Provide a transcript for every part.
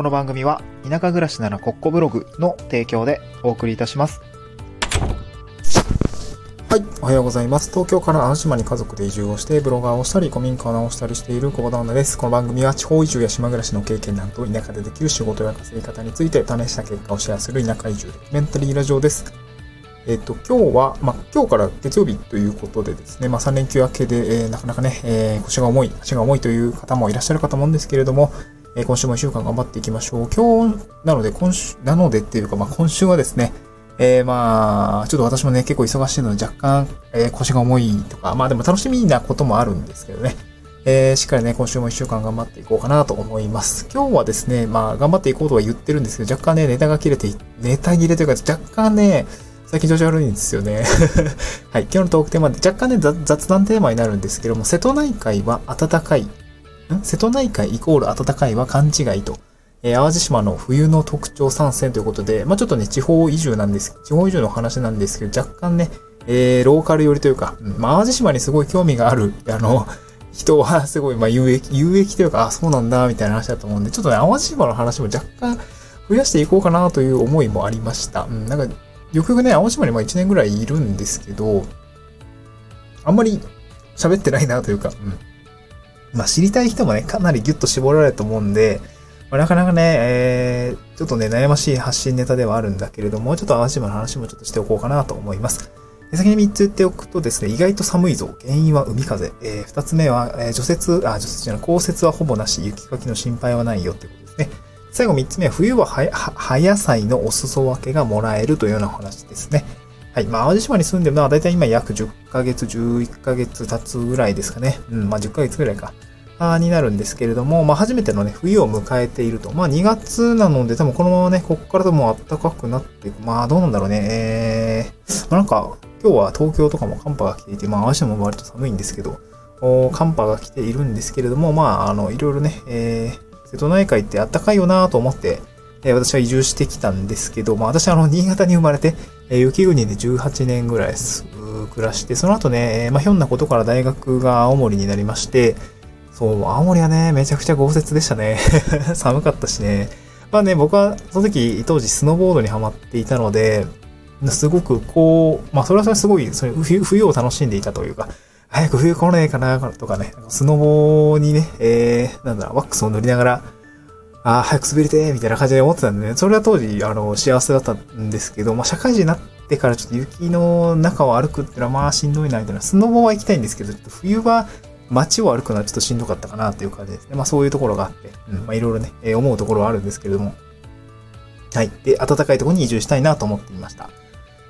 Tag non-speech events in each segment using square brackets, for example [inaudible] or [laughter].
この番組は田舎暮らしならコッコブログの提供でお送りいたします。はい、おはようございます。東京から安島に家族で移住をして、ブロガーをしたり、古民家を直したりしている小場旦那です。この番組は地方移住や島暮らしの経験談と田舎でできる仕事や稼ぎ方について試した結果をシェアする田舎移住ドキュメンタリーラジオです。えっ、と、今日は、まあ、今日から月曜日ということでですね、まあ、3連休明けで、えーなかなかね、えー腰が重い、足が重いという方もいらっしゃるかと思うんですけれども、え今週も1週間頑張っていきましょう。今日、なので、今週、なのでっていうか、まあ、今週はですね、えーまあ、ちょっと私もね、結構忙しいので若干、えー腰が重いとか、まあでも楽しみなこともあるんですけどね。えーしっかりね、今週も1週間頑張っていこうかなと思います。今日はですね、まあ、頑張っていこうとは言ってるんですけど、若干ね、ネタが切れて、ネタ切れというか、若干ね、最近調子悪いんですよね。[laughs] はい、今日のトークテーマで若干ね、雑談テーマになるんですけども、瀬戸内海は暖かい。瀬戸内海イコール暖かいは勘違いと。えー淡路島の冬の特徴参戦ということで、まあちょっとね、地方移住なんです、地方移住の話なんですけど、若干ね、えー、ローカル寄りというか、まあ淡路島にすごい興味がある、あの、人はすごい、まあ有益、有益というか、あ、そうなんだ、みたいな話だと思うんで、ちょっとね、淡路島の話も若干増やしていこうかなという思いもありました。うん、なんか、よくよくね、淡路島にまあ1年ぐらいいるんですけど、あんまり喋ってないなというか、うん。まあ知りたい人もね、かなりギュッと絞られると思うんで、まあ、なかなかね、えー、ちょっとね、悩ましい発信ネタではあるんだけれども、ちょっと淡路島の話もちょっとしておこうかなと思います。先に3つ言っておくとですね、意外と寒いぞ。原因は海風。えー、2つ目は、えー除雪、あ、除雪じゃない、降雪はほぼなし、雪かきの心配はないよってことですね。最後3つ目は、冬ははやは葉野菜のお裾分けがもらえるというような話ですね。はい。まあ、淡路島に住んでるのは、だいたい今約10ヶ月、11ヶ月経つぐらいですかね。うん、まあ10ヶ月ぐらいか。あになるんですけれども、まあ初めてのね、冬を迎えていると。まあ2月なので、多分このままね、こっからでも暖かくなっていく。まあどうなんだろうね。えー、まあなんか、今日は東京とかも寒波が来ていて、まあ淡路島も割と寒いんですけど、寒波が来ているんですけれども、まああの、いろいろね、えー、瀬戸内海って暖かいよなと思って、え私は移住してきたんですけど、まあ私はあの、新潟に生まれて、えー雪国で18年ぐらい暮らして、その後ね、まあひょんなことから大学が青森になりまして、そう、青森はね、めちゃくちゃ豪雪でしたね。[laughs] 寒かったしね。まあね、僕はその時、当時スノーボードにハマっていたので、すごくこう、まあそれはそれすごい、それ冬冬を楽しんでいたというか、早く冬来ねえかなとかね、スノボにね、えー、なんだろ、ワックスを塗りながら、ああ、早く滑りてーみたいな感じで思ってたんでね、それは当時、あの、幸せだったんですけど、まあ社会人になってからちょっと雪の中を歩くっていうのはまあしんどいな、みたいな。スノボは行きたいんですけど、ちょっと冬は街を歩くのはちょっとしんどかったかなっていう感じですね。まあそういうところがあって、うん、まあいろいろね、えー思うところはあるんですけれども。はい。で、暖かいところに移住したいなと思っていました。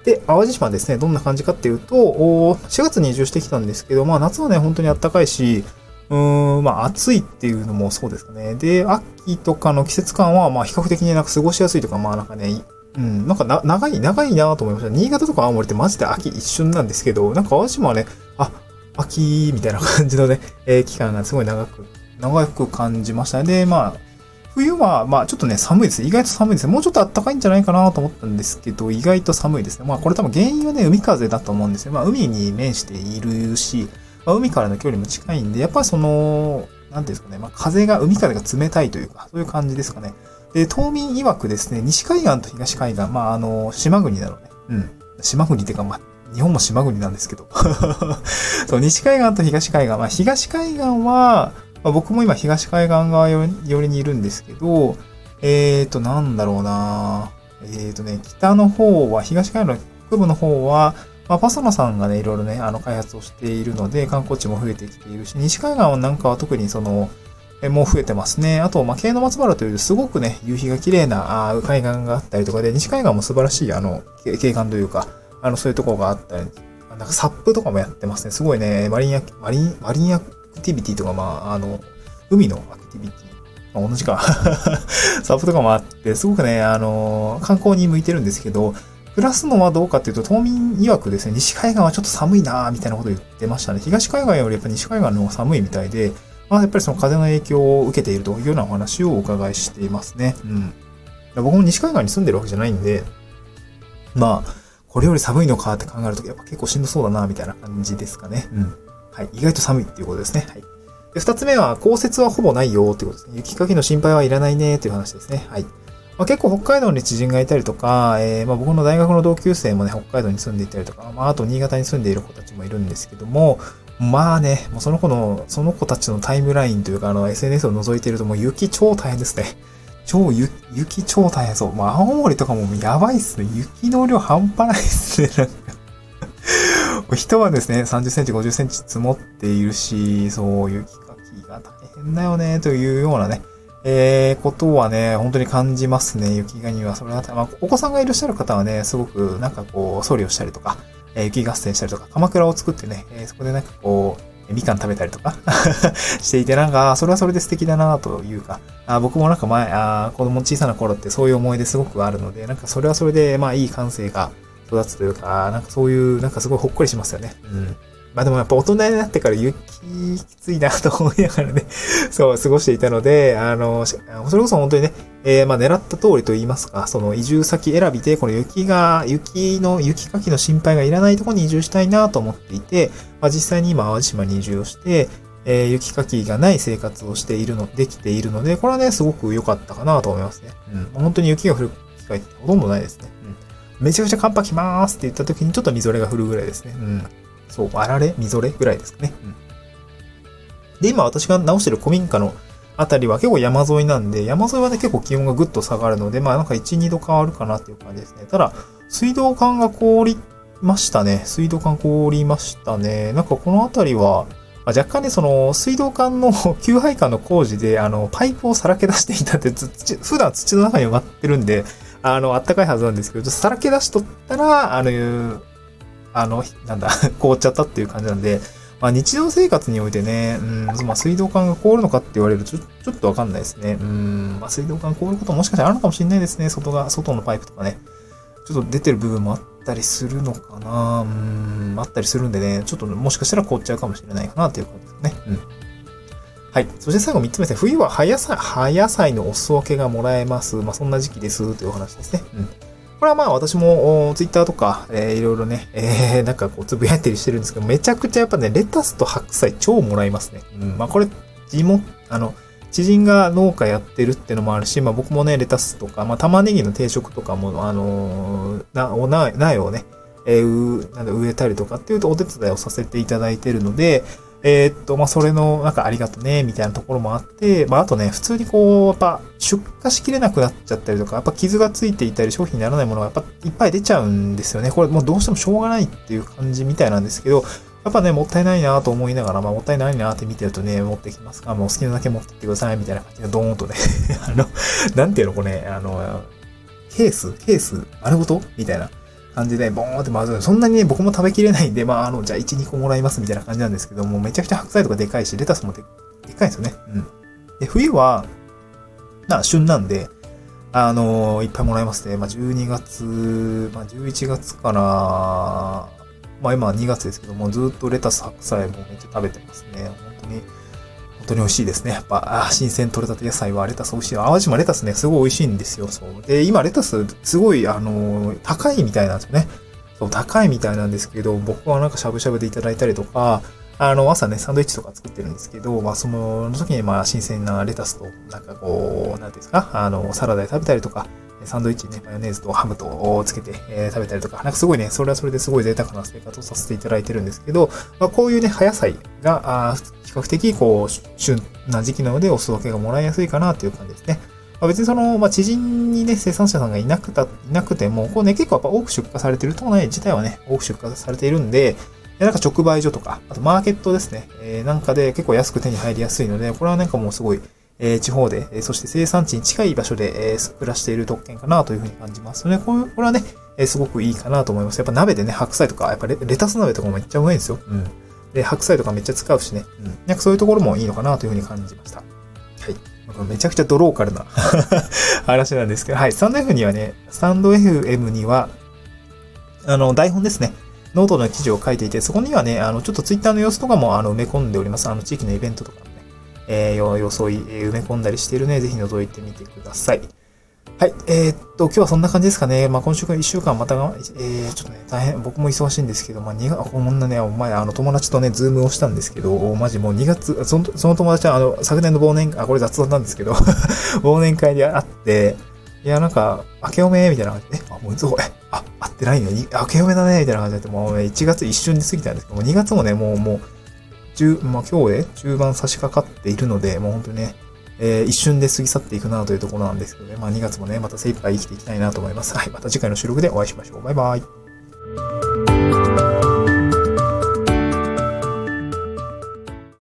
で、淡路島ですね、どんな感じかっていうと、おー4月に移住してきたんですけど、まあ夏はね、本当に暖かいし、うーん、まあ暑いっていうのもそうですかね。で、秋とかの季節感は、まあ比較的になんか過ごしやすいとか、まあなんかね、うん、なんかな、長い、長いなと思いました。新潟とか青森ってマジで秋一瞬なんですけど、なんか淡島はね、あ、秋みたいな感じのね、えー期間がすごい長く、長く感じましたね。で、まあ、冬は、まあちょっとね、寒いです。意外と寒いです。もうちょっと暖かいんじゃないかなと思ったんですけど、意外と寒いですね。まあこれ多分原因はね、海風だと思うんですよ。まあ海に面しているし、まあ、海からの距離も近いんで、やっぱその、なんていうんですかね、まあ風が、海風が冷たいというか、そういう感じですかね。で、島民曰くですね、西海岸と東海岸、まああの、島国なのね。うん。島国っていうか、まあ、日本も島国なんですけど。[laughs] そう、西海岸と東海岸。まあ、東海岸は、まあ、僕も今東海岸側寄りにいるんですけど、えーと、なんだろうなえーとね、北の方は、東海岸の北部の方は、まあ、パソナさんがね、いろいろね、あの、開発をしているので、観光地も増えてきているし、西海岸なんかは特にその、えもう増えてますね。あと、まあ、京の松原というすごくね、夕日が綺麗なあ海岸があったりとかで、西海岸も素晴らしい、あの、景観というか、あの、そういうところがあったり、なんかサップとかもやってますね。すごいね、マリンア、マリン、マリンアクティビティとか、まあ、あの、海のアクティビティ。ま、同じか。[laughs] サップとかもあって、すごくね、あの、観光に向いてるんですけど、プラスのはどうかっていうと、島民曰くですね、西海岸はちょっと寒いなーみたいなことを言ってましたね。東海岸よりやっぱ西海岸の方が寒いみたいで、まあやっぱりその風の影響を受けているというようなお話をお伺いしていますね。うん。僕も西海岸に住んでるわけじゃないんで、まあ、これより寒いのかって考えるとき、やっぱ結構しんどそうだな、みたいな感じですかね。うん。はい。意外と寒いっていうことですね。はい。で、二つ目は、降雪はほぼないよっていうことですね。雪かきの心配はいらないねっていう話ですね。はい。まあ、結構北海道に知人がいたりとか、えー、まあ僕の大学の同級生もね、北海道に住んでいたりとか、まああと新潟に住んでいる子たちもいるんですけども、まあね、もうその子の、その子たちのタイムラインというか、あの、SNS を覗いているともう雪超大変ですね。超雪、雪超大変そう。まあ青森とかもやばいっすね。雪の量半端ないっすね。なんか人はですね、30センチ、50センチ積もっているし、そう、雪かきが大変だよね、というようなね、えー、ことはね、本当に感じますね、雪がには。それは、まあ、お子さんがいらっしゃる方はね、すごく、なんかこう、総理をしたりとか、えー、雪合戦したりとか、鎌倉を作ってね、えー、そこでなんかこう、みかん食べたりとか [laughs] していて、なんか、それはそれで素敵だなというか、あ僕もなんか前、あ子供小さな頃ってそういう思い出すごくあるので、なんかそれはそれで、まあいい感性が育つというか、なんかそういう、なんかすごいほっこりしますよね。うん。まあでもやっぱ大人になってから雪きついなと思いながらね [laughs] そう、過ごしていたので、あの、それこそ本当にね、えー、まあ狙った通りと言いますか、その移住先選びで、この雪が、雪の、雪かきの心配がいらないところに移住したいなと思っていて、まあ実際に今淡路島に移住をして、えー、雪かきがない生活をしているの、できているので、これはね、すごく良かったかなと思いますね。うん。本当に雪が降る機会ってほとんどないですね。うん。めちゃくちゃ寒波来ますって言った時にちょっとみぞれが降るぐらいですね。うん。そう、あられ？みぞれ？ぐらいですかね。うん。で、今私が直してる古民家のあたりは結構山沿いなんで、山沿いはね結構気温がぐっと下がるので、まあなんか1、2度変わるかなっていう感じですね。ただ、水道管が凍りましたね。水道管凍りましたね。なんかこのあたりは、まあ、若干ね、その、水道管の [laughs] 給配管の工事で、あの、パイプをさらけ出していたって、土、普段土の中に埋まってるんで、あの、あったかいはずなんですけど、さらけ出しとったら、あの、あの、なんだ、[laughs] 凍っちゃったっていう感じなんで、まあ日常生活においてね、うん、まあ水道管が凍るのかって言われるとちょちょっとわかんないですね。うん、まあ水道管凍ることもしかしたらあるのかもしれないですね。外が、外のパイプとかね。ちょっと出てる部分もあったりするのかなうん、あったりするんでね、ちょっともしかしたら凍っちゃうかもしれないかなっていう感じですね。うん。はい。そして最後3つ目ですね。冬は葉野菜、葉野菜のお裾分けがもらえます。まあそんな時期ですというお話ですね。うん。これはまあ私もツイッターとか、えー、いろいろね、えー、[laughs] なんかこうつぶやいたりしてるんですけど、めちゃくちゃやっぱね、レタスと白菜超もらいますね。うん。まあこれ、地元、あの、知人が農家やってるってのもあるし、まあ僕もね、レタスとか、まあ玉ねぎの定食とかも、あのー、な、おな、苗をね、えー、なん植えたりとかっていうとお手伝いをさせていただいてるので、えー、っと、まあ、それの、なんかありがとね、みたいなところもあって、まあ、あとね、普通にこう、やっぱ、出荷しきれなくなっちゃったりとか、やっぱ傷がついていたり、商品にならないものがやっぱいっぱい出ちゃうんですよね。これもうどうしてもしょうがないっていう感じみたいなんですけど、やっぱね、もったいないなと思いながら、まあ、もったいないなって見てるとね、持ってきますか、もう好きなだけ持ってってください、みたいな感じで、ドーンとね [laughs] あの、なんていうの、これ、あの、ケースケースあることみたいな。感じで、ボーンってまず、そんなにね、僕も食べきれないんで、まあ、あの、じゃあ1、2個もらいますみたいな感じなんですけども、めちゃくちゃ白菜とかでかいし、レタスもででかいんですよね。うん。で、冬は、な、旬なんで、あのー、いっぱいもらいますね。まあ、12月、まあ、11月から、まあ、今は2月ですけども、ずっとレタス、白菜もめっちゃ食べてますね。本当に。当に美味しいですね。やっぱ、新鮮取れたて野菜はレタス美味しい。淡路島レタスね、すごい美味しいんですよ。そう。で、今レタス、すごい、あの、高いみたいなんですよね。そう、高いみたいなんですけど、僕はなんかしゃぶしゃぶでいただいたりとか、あの、朝ね、サンドイッチとか作ってるんですけど、まあ、その時に、まあ、新鮮なレタスと、なんかこう、なんていうんですか、あの、サラダで食べたりとか、サンドイッチにね、マヨネーズとハムとつけて、えー、食べたりとか、なんかすごいね、それはそれですごい贅沢な生活をさせていただいてるんですけど、まあ、こういうね、葉野菜が、あ比較的、こう、旬な時期なので、お裾分けがもらいやすいかなっていう感じですね。まあ、別にその、まあ、知人にね、生産者さんがいなくた、いなくても、こうね、結構やっぱ多く出荷されてる、都内自体はね、多く出荷されているんで、なんか直売所とか、あとマーケットですね、えー、なんかで結構安く手に入りやすいので、これはなんかもうすごい、えー、地方で、えそして生産地に近い場所で、えー、暮らしている特権かなというふうに感じますので、これこれはね、えー、すごくいいかなと思います。やっぱ鍋でね、白菜とか、やっぱレレタス鍋とかもめっちゃうまいんですよ。うん。で、白菜とかめっちゃ使うしね。うん。なんかそういうところもいいのかなというふうに感じました。はい。めちゃくちゃドローカルな [laughs] 話なんですけど、はい。 stand.f にはね、 stand.fm には、あの、台本ですね。ノートの記事を書いていて、そこにはね、あの、ちょっとツイッターの様子とかも、あの、埋め込んでおります。あの、地域のイベントとかえー、装い、埋め込んだりしているので、ぜひ覗いてみてください。はい。えー、っと、今日はそんな感じですかね。まあ、今週から1週間また、えー、ちょっとね、大変、僕も忙しいんですけど、まあ、2月、こんなね、お前、あの、友達とね、ズームをしたんですけど、マジもう2月、その、その友達は、あの、昨年の忘年、あ、これ雑談なんですけど、[laughs] 忘年会で会って、いや、なんか、明けおめみたいな感じで、あ、もう、そう、え、あ、会ってないのに、明けおめだねみたいな感じで、もう、ね、1月一瞬で過ぎたんですけどもう、2月もね、もう、もう、中、まあ、今日で中盤差し掛かっているので、もう本当にね、えー、一瞬で過ぎ去っていくなというところなんですけどね。まあ2月もね、また精一杯生きていきたいなと思います。はい。また次回の収録でお会いしましょう。バイバイ。